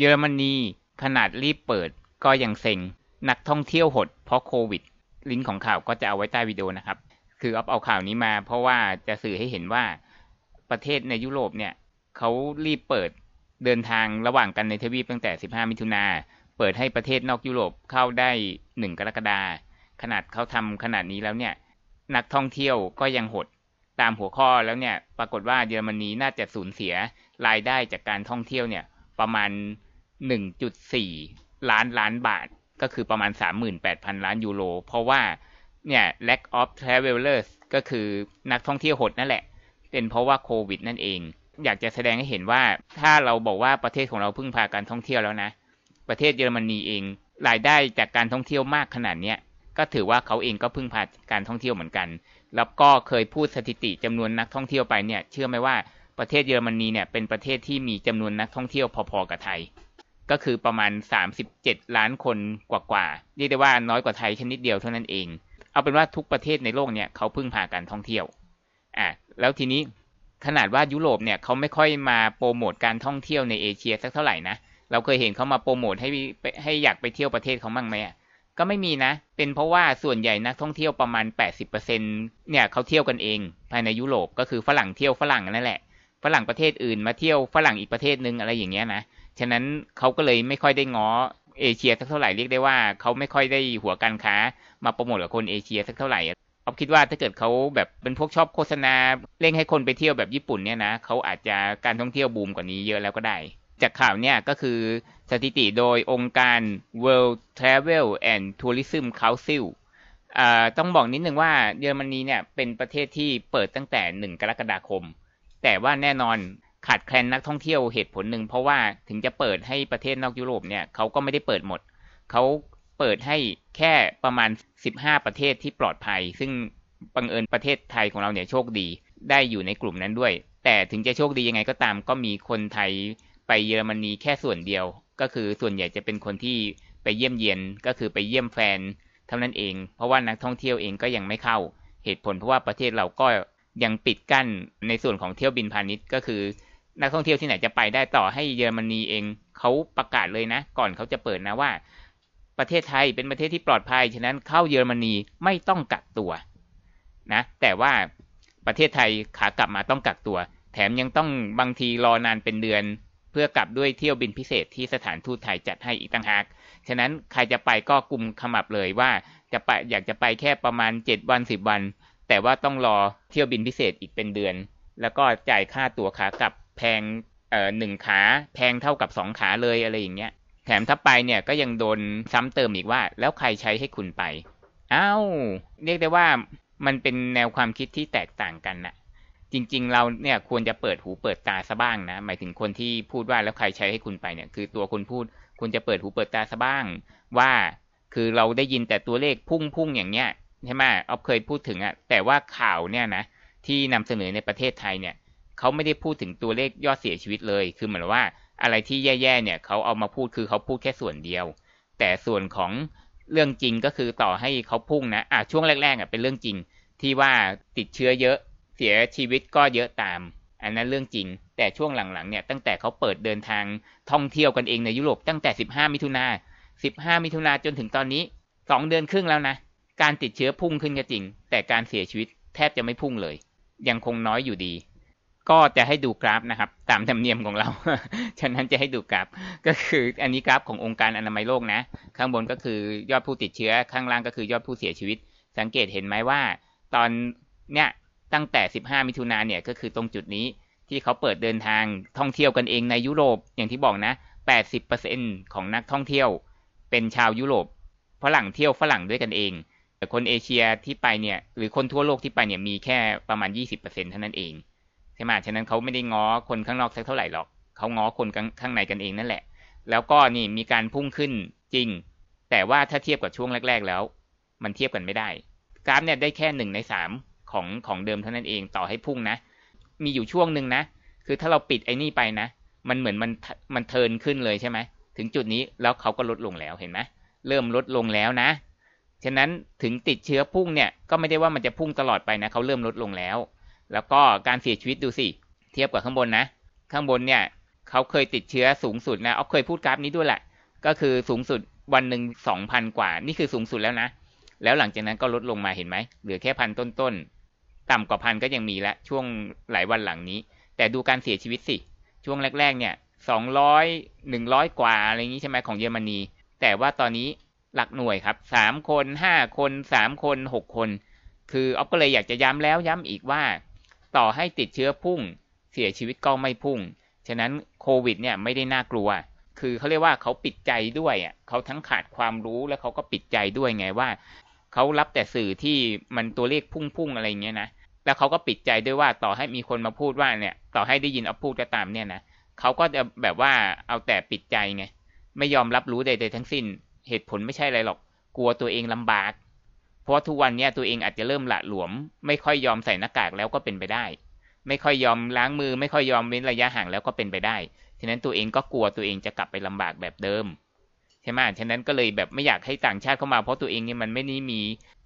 เยอรมนีขนาดรีบเปิดก็ยังเซ็ง นักท่องเที่ยวหดเพราะโควิด ลิงก์ของข่าวก็จะเอาไว้ใต้วิดีโอนะครับ คือเอาเอาข่าวนี้มา เพราะว่าจะสื่อให้เห็นว่าประเทศในยุโรปเนี่ยเขารีบเปิดเดินทางระหว่างกันในทวีปตั้งแต่ 15 มิถุนาเปิดให้ประเทศนอกยุโรปเข้าได้ 1 กรกฎาขนาดเขาทำขนาดนี้แล้วเนี่ย นักท่องเที่ยวก็ยังหดตามหัวข้อแล้วเนี่ย ปรากฏว่าเยอรมนีน่าจะสูญเสียรายได้จากการท่องเที่ยวเนี่ย ประมาณ 1.4ล้านล้านบาท ก็คือประมาณ38,000ล้านยูโร เพราะว่าเนี่ย lack of travelers ก็คือนักท่องเที่ยวหดนั่นแหละ เป็นเพราะว่าโควิดนั่นเอง อยากจะแสดงให้เห็นว่าถ้าเราบอกว่าประเทศของเราพึ่งพาการท่องเที่ยวแล้วนะ ประเทศเยอรมนีเอง รายได้จากการท่องเที่ยวมากขนาดเนี้ยก็ถือว่าเขาเองก็พึ่งพาการท่องเที่ยวเหมือนกัน แล้วก็เคยพูดสถิติจำนวนนักท่องเที่ยวไปเนี่ย เชื่อไหมว่าประเทศเยอรมนีเนี่ยเป็นประเทศที่มีจำนวนนักท่องเที่ยวพอๆกับไทย ก็คือประมาณ 37 ล้านคนกว่าๆเรียกได้ว่าน้อยกว่าไทยแค่นิดเดียวเท่านั้นเอง เอาเป็นว่าทุกประเทศในโลกเนี่ยเขาพึ่งพาการท่องเที่ยวอะแล้วทีนี้ขนาดว่ายุโรปเนี่ยเขาไม่ค่อยมาโปรโมทการท่องเที่ยวในเอเชียสักเท่าไหร่นะเราเคยเห็นเขามาโปรโมทให้ให้อยากไปเที่ยวประเทศเขาบ้างไหมอะก็ไม่มีนะ เป็นเพราะว่าส่วนใหญ่นักท่องเที่ยวประมาณ 80%เนี่ยเขาเที่ยวกันเอง ภายในยุโรปก็คือฝรั่งเที่ยวฝรั่งนั่นแหละ ฝรั่งประเทศอื่นมาเที่ยวฝรั่งอีกประเทศนึงอะไรอย่างเงี้ยนะ ฉะนั้นเขาก็เลยไม่ค่อยได้ง้อเอเชียสักเท่าไหร่เรียกได้ว่าเขาไม่ค่อยได้หัวการค้ามาโปรโมทกับคนเอเชียสักเท่าไหร่เอาคิดว่าถ้าเกิดเขาแบบเป็นพวกชอบโฆษณาเร่งให้คนไปเที่ยวแบบญี่ปุ่นเนี่ยนะเขาอาจจะการท่องเที่ยวบูมกว่านี้เยอะแล้วก็ได้ จากข่าวเนี่ยก็คือสถิติโดยองค์การ World Travel and Tourism Council ต้องบอกนิดนึงว่าเยอรมนีเนี่ยเป็นประเทศที่เปิดตั้งแต่ 1 กรกฎาคม แต่ว่าแน่นอน ขาดแคลนนักท่องเที่ยวเหตุผลหนึ่งเพราะว่าถึงจะเปิดให้ประเทศนอกยุโรปเนี่ยเขาก็ไม่ได้เปิดหมด เขาเปิดให้แค่ประมาณ 15 ประเทศที่ปลอดภัย ซึ่งบังเอิญประเทศไทยของเราเนี่ยโชคดี ได้อยู่ในกลุ่มนั้นด้วย แต่ถึงจะโชคดียังไงก็ตาม ก็มีคนไทยไปเยอรมนีแค่ส่วนเดียว ก็คือส่วนใหญ่จะเป็นคนที่ไปเยี่ยมเยียนก็คือไปเยี่ยมแฟนเท่านั้นเอง เพราะว่านักท่องเที่ยวเองก็ยังไม่เข้า เหตุผลเพราะว่าประเทศเราก็ยังปิดกั้นในส่วนของเที่ยวบินพาณิชย์ก็คือ นักท่องเที่ยวที่ไหนจะไปได้ต่อให้เยอรมนีเองเขาประกาศเลยนะ ก่อนเขาจะเปิดนะว่า ประเทศไทยเป็นประเทศที่ปลอดภัย ฉะนั้นเข้าเยอรมนีไม่ต้องกักตัวนะ แต่ว่าประเทศไทยขากลับมาต้องกักตัว แถมยังต้องบางทีรอนานเป็นเดือน เพื่อกลับด้วยเที่ยวบินพิเศษที่สถานทูตไทยจัดให้อีกต่างหาก ฉะนั้นใครจะไปก็กลุ่มขมับเลยว่าจะไปอยากจะไปแค่ประมาณเจ็ดวันสิบวัน แต่ว่าต้องรอเที่ยวบินพิเศษอีกเป็นเดือน แล้วก็จ่ายค่าตั๋วขากลับ แพงเอ่อหนึ่งขาแพงเท่ากับสองขาเลยอะไรอย่างเงี้ย แถมถ้าไปเนี่ยก็ยังโดนซ้ำเติมอีกว่า แล้วใครใช้ให้คุณไปอ้าวเรียกได้ว่ามันเป็นแนวความคิดที่แตกต่างกันนะจริง ๆ เราเนี่ยควรจะเปิดหูเปิดตาซะบ้างนะ หมายถึงคนที่พูดว่าแล้วใครใช้ให้คุณไปเนี่ยคือตัวคนพูดควรจะเปิดหูเปิดตาซะบ้าง ว่าคือเราได้ยินแต่ตัวเลขพุ่งพุ่งอย่างเนี้ยใช่ไหมออฟเคยพูดถึงอะแต่ว่าข่าวเนี่ยนะที่นำเสนอในประเทศไทยเนี่ย เขาไม่ได้พูดถึงตัวเลขยอดเสียชีวิตเลย คือเหมือนว่าอะไรที่แย่ๆเนี่ยเขาเอามาพูดคือเขาพูดแค่ส่วนเดียว แต่ส่วนของเรื่องจริงก็คือต่อให้เขาพุ่งนะอะช่วงแรกๆอะเป็นเรื่องจริง ที่ว่าติดเชื้อเยอะเสียชีวิตก็เยอะตาม อันนั้นเรื่องจริง แต่ช่วงหลังๆเนี่ยตั้งแต่เขาเปิดเดินทางท่องเที่ยวกันเองในยุโรปตั้งแต่ 15 มิถุนา15 มิถุนาจนถึงตอนนี้ 2 เดือนครึ่งแล้วนะ การติดเชื้อพุ่งขึ้นก็จริง แต่การเสียชีวิตแทบจะไม่พุ่งเลย ยังคงน้อยอยู่ดี ก็จะให้ดูกราฟนะครับ ตามธรรมเนียมของเรา ฉะนั้นจะให้ดูกราฟ ก็คืออันนี้กราฟขององค์การอนามัยโลกนะ ข้างบนก็คือยอดผู้ติดเชื้อ ข้างล่างก็คือยอดผู้เสียชีวิต สังเกตเห็นไหมว่า ตอนเนี้ยตั้งแต่ 15 มิถุนาเนี่ยก็คือตรงจุดนี้ที่เขาเปิดเดินทางท่องเที่ยวกันเองในยุโรปอย่างที่บอกนะ 80%ของนักท่องเที่ยว เป็นชาวยุโรปฝรั่งเที่ยวฝรั่งด้วยกันเองแต่คนเอเชียที่ไปเนี่ยหรือคนทั่วโลกที่ไปเนี่ยมีแค่ประมาณ 20%เท่านั้นเอง ใช่ไหมฉะนั้นเขาไม่ได้ง้อคนข้างนอกสักเท่าไหร่หรอกเขาง้อคนข้างในกันเองนั่นแหละ แล้วก็นี่มีการพุ่งขึ้นจริง แต่ว่าถ้าเทียบกับช่วงแรก ๆแล้ว มันเทียบกันไม่ได้ กราฟเนี่ยได้แค่หนึ่งในสามของของเดิมเท่านั้นเองต่อให้พุ่งนะ มีอยู่ช่วงหนึ่งนะ คือถ้าเราปิดไอ้นี่ไปนะ มันเหมือนมันมันเทินขึ้นเลยใช่ไหมถึงจุดนี้แล้วเขาก็ลดลงแล้วเห็นไหมเริ่มลดลงแล้วนะ ฉะนั้นถึงติดเชื้อพุ่งเนี่ยก็ไม่ได้ว่ามันจะพุ่งตลอดไปนะเขาเริ่มลดลงแล้ว แล้วก็การเสียชีวิตดูสิ เทียบกับข้างบนนะ ข้างบนเนี่ยเขาเคยติดเชื้อสูงสุดนะออฟเคยพูดกราฟนี้ด้วยแหละ ก็คือสูงสุดวันหนึ่งสองพันกว่า นี่คือสูงสุดแล้วนะ แล้วหลังจากนั้นก็ลดลงมาเห็นไหม เหลือแค่พันต้นๆ ต่ำกว่าพันก็ยังมีละช่วงหลายวันหลังนี้ แต่ดูการเสียชีวิตสิ ช่วงแรกๆเนี่ยสองร้อยหนึ่งร้อยกว่าอะไรอย่างนี้ใช่ไหมของเยอรมนี แต่ว่าตอนนี้หลักหน่วยครับสามคนห้าคนสามคนหกคน คือออฟก็เลยอยากจะย้ำแล้วย้ำอีกว่า ต่อให้ติดเชื้อพุ่ง เสียชีวิตก็ไม่พุ่ง ฉะนั้นโควิดเนี่ยไม่ได้น่ากลัว คือเขาเรียกว่าเขาปิดใจด้วยอะเขาทั้งขาดความรู้แล้วเขาก็ปิดใจด้วยไงว่าเขารับแต่สื่อที่มันตัวเลขพุ่งๆอะไรเงี้ยนะแล้วเขาก็ปิดใจด้วยว่าต่อให้มีคนมาพูดว่าเนี่ย ต่อให้ได้ยินเอาพูดก็ตามเนี่ยนะเขาก็จะแบบว่าเอาแต่ปิดใจไงไม่ยอมรับรู้ใดๆทั้งสิ้น เหตุผลไม่ใช่อะไรหรอก กลัวตัวเองลำบาก ราะทุกวันนี้ตัวเองอาจจะเริ่มละหลวม ไม่ค่อยยอมใส่หน้ากากแล้วก็เป็นไปได้ ไม่ค่อยยอมล้างมือ ไม่ค่อยยอมเว้นระยะห่างแล้วก็เป็นไปได้ฉะนั้นตัวเองก็กลัวตัวเองจะกลับไปลำบากแบบเดิมใช่ไหมฉะนั้นก็เลยแบบไม่อยากให้ต่างชาติเข้ามาเพราะตัวเองเนี่ยมันไม่ได้มี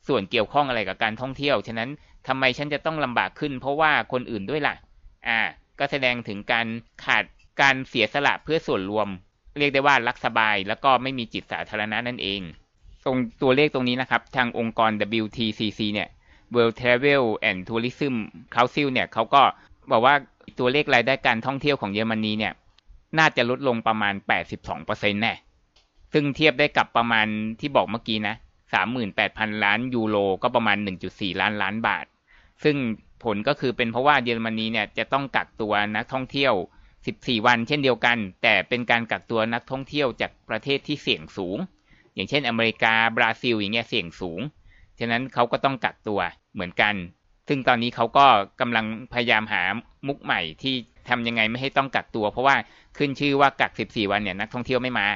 ส่วนเกี่ยวข้องอะไรกับการท่องเที่ยว ฉะนั้นทำไมฉันจะต้องลำบากขึ้น เพราะว่าคนอื่นด้วยล่ะ อ่า ก็แสดงถึงการขาดการเสียสละเพื่อส่วนรวม เรียกได้ว่ารักสบายแล้วก็ไม่มีจิตสาธารณะนั่นเอง ตรงตัวเลขตรงนี้นะครับ ทางองค์กร WTCC เนี่ย World Travel and Tourism Council เนี่ยเขาก็บอกว่าตัวเลขรายได้การท่องเที่ยวของเยอรมนีเนี่ย น่าจะลดลงประมาณ 82%แน่ ซึ่งเทียบได้กับประมาณที่บอกเมื่อกี้นะ 38,000 ล้านยูโรก็ประมาณ 1.4 ล้านล้านบาท ซึ่งผลก็คือเป็นเพราะว่าเยอรมนีเนี่ยจะต้องกักตัวนักท่องเที่ยว 14 วันเช่นเดียวกัน แต่เป็นการกักตัวนักท่องเที่ยวจากประเทศที่เสี่ยงสูง อย่างเช่นอเมริกาบราซิลอย่างเงี้ยเสี่ยงสูง ฉะนั้นเขาก็ต้องกักตัวเหมือนกัน ซึ่งตอนนี้เขาก็กำลังพยายามหามุกใหม่ที่ทำยังไงไม่ให้ต้องกักตัว เพราะว่าขึ้นชื่อว่ากัก 14 วันเนี่ยนักท่องเที่ยวไม่มา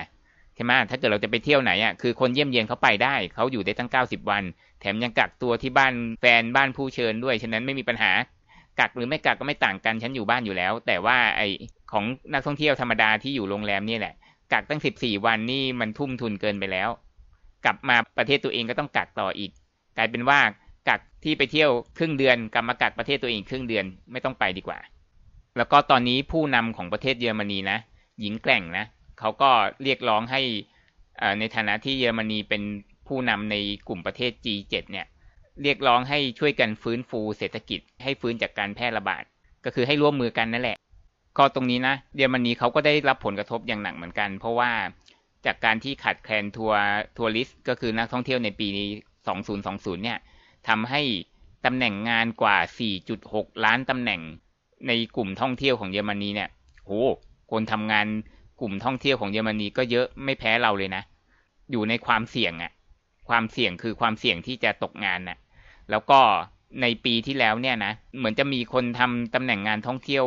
ใช่ไหมถ้าเกิดเราจะไปเที่ยวไหนอะคือคนเยี่ยมเยียนเขาไปได้เขาอยู่ได้ตั้ง 90 วัน แถมยังกักตัวที่บ้านแฟนบ้านผู้เชิญด้วยฉะนั้นไม่มีปัญหากักหรือไม่กักก็ไม่ต่างกันฉันอยู่บ้านอยู่แล้ว แต่ว่าไอของนักท่องเที่ยวธรรมดาที่อยู่โรงแรมนี่แหละ กักตั้งสิบสี่วันนี่มันทุ่มทุนเกินไปแล้ว กลับมาประเทศตัวเองก็ต้องกักต่ออีก กลายเป็นว่ากักที่ไปเที่ยวครึ่งเดือนกลับมากักประเทศตัวเองครึ่งเดือนไม่ต้องไปดีกว่า แล้วก็ตอนนี้ผู้นำของประเทศเยอรมนีนะหญิงแกร่งนะเขาก็เรียกร้องให้ในฐานะที่เยอรมนีเป็นผู้นำในกลุ่มประเทศ G7 เนี่ยเรียกร้องให้ช่วยกันฟื้นฟูเศรษฐกิจให้ฟื้นจากการแพร่ระบาด ก็คือให้ร่วมมือกันนั่นแหละ ก็ตรงนี้นะเยอรมนีเขาก็ได้รับผลกระทบอย่างหนักเหมือนกัน เพราะว่าจากการที่ขาดแคลนทัวร์ทัวริสก็คือนักท่องเที่ยวในปี 2020 เนี่ยทำให้ตำแหน่งงานกว่า 4.6 ล้านตำแหน่งในกลุ่มท่องเที่ยวของเยอรมนีเนี่ยโหคนทำงานกลุ่มท่องเที่ยวของเยอรมนีก็เยอะไม่แพ้เราเลยนะ อยู่ในความเสี่ยงอะความเสี่ยงคือความเสี่ยงที่จะตกงานน่ะแล้วก็ในปีที่แล้วเนี่ยนะเหมือนจะมีคนทำตำแหน่งงานท่องเที่ยว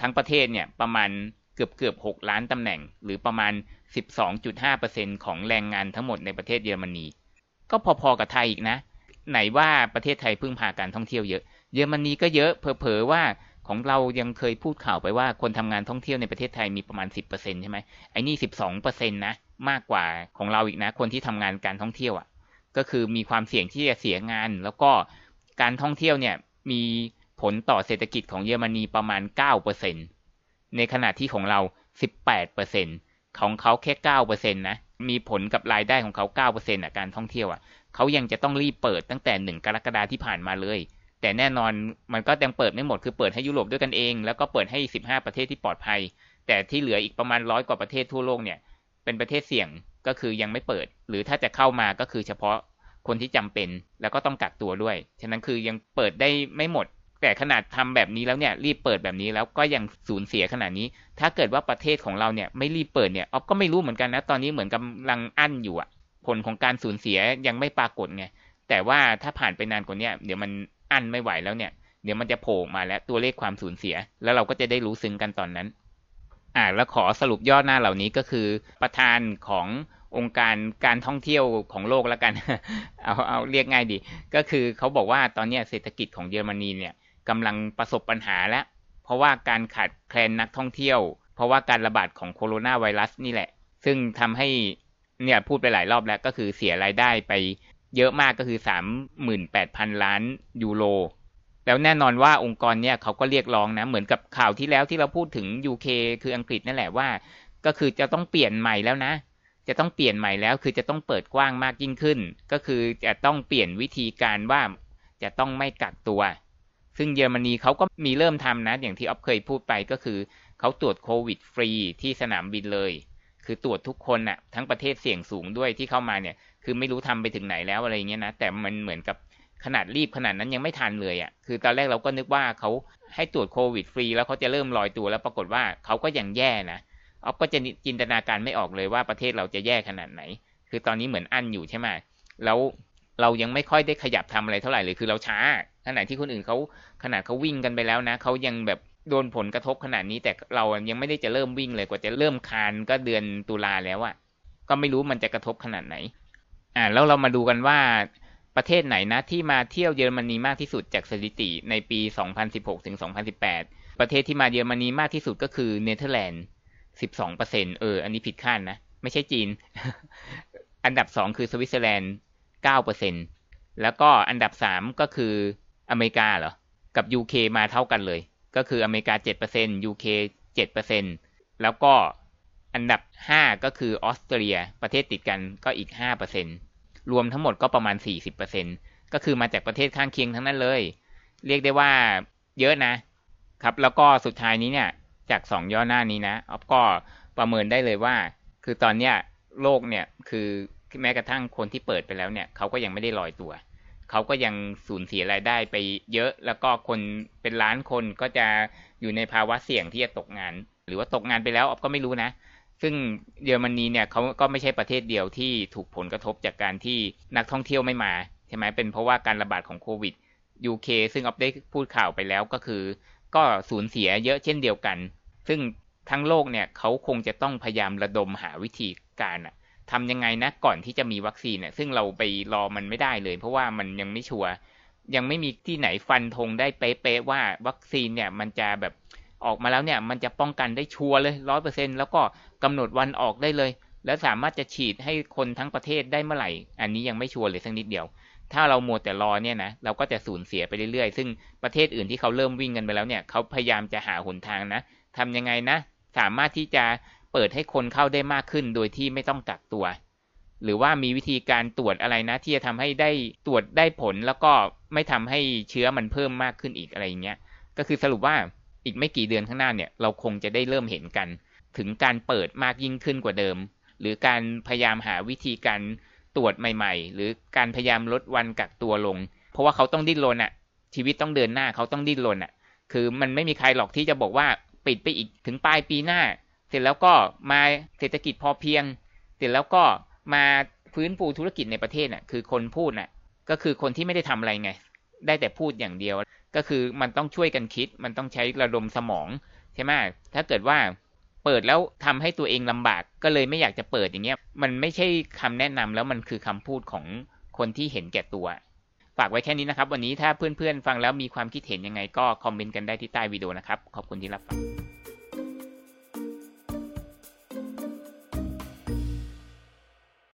ทั้งประเทศเนี่ยประมาณเกือบเกือบหกล้านตำแหน่ง หรือประมาณ 12.5%ของแรงงานทั้งหมดในประเทศเยอรมนี ก็พอๆกับไทยอีกนะ ไหนว่าประเทศไทยพึ่งพาการท่องเที่ยวเยอะ เยอรมนีก็เยอะเผลอๆว่าของเรายังเคยพูดข่าวไปว่าคนทำงานท่องเที่ยวในประเทศไทยมีประมาณ 10%ใช่ไหมไอ้นี่ 12%นะมากกว่าของเราอีกนะ คนที่ทำงานการท่องเที่ยวอะ่ะก็คือมีความเสี่ยงที่จะเสียงาน แล้วก็การท่องเที่ยวเนี่ยมี ผลต่อเศรษฐกิจของเยอรมนีประมาณ 9%ในขณะที่ของเรา 18%ของเขาแค่ 9%นะ มีผลกับรายได้ของเขา 9%อะการท่องเที่ยวอะ เขายังจะต้องรีบเปิดตั้งแต่ 1 กรกฎาที่ผ่านมาเลย แต่แน่นอนมันก็ยังเปิดไม่หมด คือเปิดให้ยุโรปด้วยกันเอง แล้วก็เปิดให้ 15 ประเทศที่ปลอดภัย แต่ที่เหลืออีกประมาณร้อยกว่าประเทศทั่วโลกเนี่ย เป็นประเทศเสี่ยง ก็คือยังไม่เปิด หรือถ้าจะเข้ามาก็คือเฉพาะคนที่จำเป็นแล้วก็ต้องกักตัวด้วย ฉะนั้นคือยังเปิดได้ไม่หมด แต่ขนาดทำแบบนี้แล้วเนี่ยรีบเปิดแบบนี้แล้วก็ยังสูญเสียขนาดนี้ ถ้าเกิดว่าประเทศของเราเนี่ยไม่รีบเปิดเนี่ยออฟก็ไม่รู้เหมือนกันนะตอนนี้เหมือนกำลังอั้นอยู่อะผลของการสูญเสียยังไม่ปรากฏไงแต่ว่าถ้าผ่านไปนานกว่านี้เดี๋ยวมันอั้นไม่ไหวแล้วเนี่ยเดี๋ยวมันจะโผล่มาแล้วตัวเลขความสูญเสีย แล้วเราก็จะได้รู้ซึ้งกันตอนนั้นอ่าแล้วขอสรุปย่อหน้าเหล่านี้ก็คือประธานขององค์การการท่องเที่ยวของโลกแล้วกัน เอาเอาเรียกง่ายดี ก็คือเขาบอกว่าตอนนี้เศรษฐกิจของเยอรมนีเนี่ย กำลังประสบปัญหาแล้วเพราะว่าการขาดแคลนนักท่องเที่ยว เพราะว่าการระบาดของโคโรนาไวรัสนี่แหละ ซึ่งทำให้เนี่ยพูดไปหลายรอบแล้วก็คือเสียรายได้ไปเยอะมากก็คือ 38,000 ล้านยูโรแแล้วแน่นอนว่าองค์กรเนี่ยเขาก็เรียกร้องนะ เหมือนกับข่าวที่แล้วที่เราพูดถึง UK คืออังกฤษนั่นแหละว่า ก็คือจะต้องเปลี่ยนใหม่แล้วนะ จะต้องเปลี่ยนใหม่แล้วคือจะต้องเปิดกว้างมากยิ่งขึ้น ก็คือจะต้องเปลี่ยนวิธีการว่าจะต้องไม่กักตัว ซึ่งเยอรมนีเขาก็มีเริ่มทำนะ อย่างที่ออฟเคยพูดไปก็คือ เขาตรวจโควิดฟรีที่สนามบินเลย คือตรวจทุกคนน่ะ ทั้งประเทศเสี่ยงสูงด้วยที่เข้ามาเนี่ย คือไม่รู้ทำไปถึงไหนแล้วอะไรเงี้ยนะ แต่มันเหมือนกับขนาดรีบขนาดนั้นยังไม่ทันเลยอะ่ะ คือตอนแรกเราก็นึกว่าเขาให้ตรวจโควิดฟรีแล้วเขาจะเริ่มลอยตัวแล้วปรากฏว่าเขาก็ยังแย่นะออฟก็จะจินตนาการไม่ออกเลยว่าประเทศเราจะแย่ขนาดไหน คือตอนนี้เหมือนอั้นอยู่ใช่ไหมแล้วเรายังไม่ค่อยได้ขยับทำอะไรเท่าไหร่เลย คือเราช้า ขณะที่คนอื่นเขาขนาดเขาวิ่งกันไปแล้วนะเขายังแบบโดนผลกระทบขนาดนี้แต่เรายังไม่ได้จะเริ่มวิ่งเลยกว่าจะเริ่มคานก็เดือนตุลาแล้วอะก็ไม่รู้มันจะกระทบขนาดไหน อ่าแล้วเรามาดูกันว่าประเทศไหนนะที่มาเที่ยวเยอรมนีมากที่สุดจากสถิติในปี 2016ถึง2018 ประเทศที่มาเยอรมนีมากที่สุดก็คือเนเธอร์แลนด์ 12เปอร์เซ็นต์เออ อันนี้ผิดคาดนะ ไม่ใช่จีน อันดับ 2 คือสวิตเซอร์แลนด์ 9เปอร์เซ็นต์แล้วก็อันดับ 3 ก็คือ อเมริกาเหรอ กับ UK มาเท่ากันเลย ก็คืออเมริกา 7% UK 7%แล้วก็อันดับ 5 ก็คือออสเตรเลียประเทศติดกันก็อีก 5%รวมทั้งหมดก็ประมาณ 40%ก็คือมาจากประเทศข้างเคียงทั้งนั้นเลย เรียกได้ว่าเยอะนะครับ แล้วก็สุดท้ายนี้เนี่ย จากสองย่อหน้านี้นะออฟก็ประเมินได้เลยว่า คือตอนเนี้ยโลกเนี่ยคือแม้กระทั่งคนที่เปิดไปแล้วเนี่ยเขาก็ยังไม่ได้ลอยตัว เขาก็ยังสูญเสียรายได้ไปเยอะ แล้วก็คนเป็นล้านคนก็จะอยู่ในภาวะเสี่ยงที่จะตกงาน หรือว่าตกงานไปแล้วออฟก็ไม่รู้นะ ซึ่งเยอรมนีเนี่ยเขาก็ไม่ใช่ประเทศเดียวที่ถูกผลกระทบจากการที่นักท่องเที่ยวไม่มาใช่ไหมเป็นเพราะว่าการระบาดของโควิด UK ซึ่งออฟได้พูดข่าวไปแล้วก็คือ ก็สูญเสียเยอะเช่นเดียวกัน ซึ่งทั้งโลกเนี่ยเขาคงจะต้องพยายามระดมหาวิธีการอะ ทำยังไงนะก่อนที่จะมีวัคซีนเนี่ยซึ่งเราไปรอมันไม่ได้เลย เพราะว่ามันยังไม่ชัวร์ยังไม่มีที่ไหนฟันธงได้เป๊ะๆว่าวัคซีนเนี่ยมันจะแบบออกมาแล้วเนี่ย มันจะป้องกันได้ชัวร์เลยร้อยเปอร์เซ็นแล้วก็กำหนดวันออกได้เลย แล้วสามารถจะฉีดให้คนทั้งประเทศได้เมื่อไหร่ อันนี้ยังไม่ชัวร์เลยสักนิดเดียว ถ้าเราโมแต่รอเนี่ยนะเราก็จะสูญเสียไปเรื่อยๆ ซึ่งประเทศอื่นที่เขาเริ่มวิ่งกันไปแล้วเนี่ยเขาพยายามจะหาหนทางนะทำยังไงนะ สามารถที่จะ เปิดให้คนเข้าได้มากขึ้นโดยที่ไม่ต้องกักตัว หรือว่ามีวิธีการตรวจอะไรนะ ที่จะทำให้ได้ตรวจได้ผลแล้วก็ไม่ทำให้เชื้อมันเพิ่มมากขึ้นอีกอะไรอย่างเงี้ยก็คือสรุปว่าอีกไม่กี่เดือนข้างหน้าเนี่ยเราคงจะได้เริ่มเห็นกัน ถึงการเปิดมากยิ่งขึ้นกว่าเดิม หรือการพยายามหาวิธีการตรวจใหม่ ๆ หรือการพยายามลดวันกักตัวลง เพราะว่าเขาต้องดิ้นรนอะชีวิตต้องเดินหน้าเขาต้องดิ้นรนอะคือมันไม่มีใครหรอกที่จะบอกว่าปิดไปอีกถึงปลายปีหน้า เสร็จแล้วก็มาเศรษฐกิจพอเพียง เสร็จแล้วก็มาฟื้นฟูธุรกิจในประเทศน่ะ คือคนพูดน่ะ ก็คือคนที่ไม่ได้ทำอะไรไง ได้แต่พูดอย่างเดียว ก็คือมันต้องช่วยกันคิด มันต้องใช้ระดมสมองใช่ไหมถ้าเกิดว่าเปิดแล้วทำให้ตัวเองลำบาก ก็เลยไม่อยากจะเปิดอย่างเงี้ย มันไม่ใช่คำแนะนำแล้วมันคือคำพูดของคนที่เห็นแก่ตัว ฝากไว้แค่นี้นะครับ วันนี้ถ้าเพื่อนๆฟังแล้วมีความคิดเห็นยังไงก็คอมเมนต์กันได้ที่ใต้วิดีโอนะครับ ขอบคุณที่รับฟัง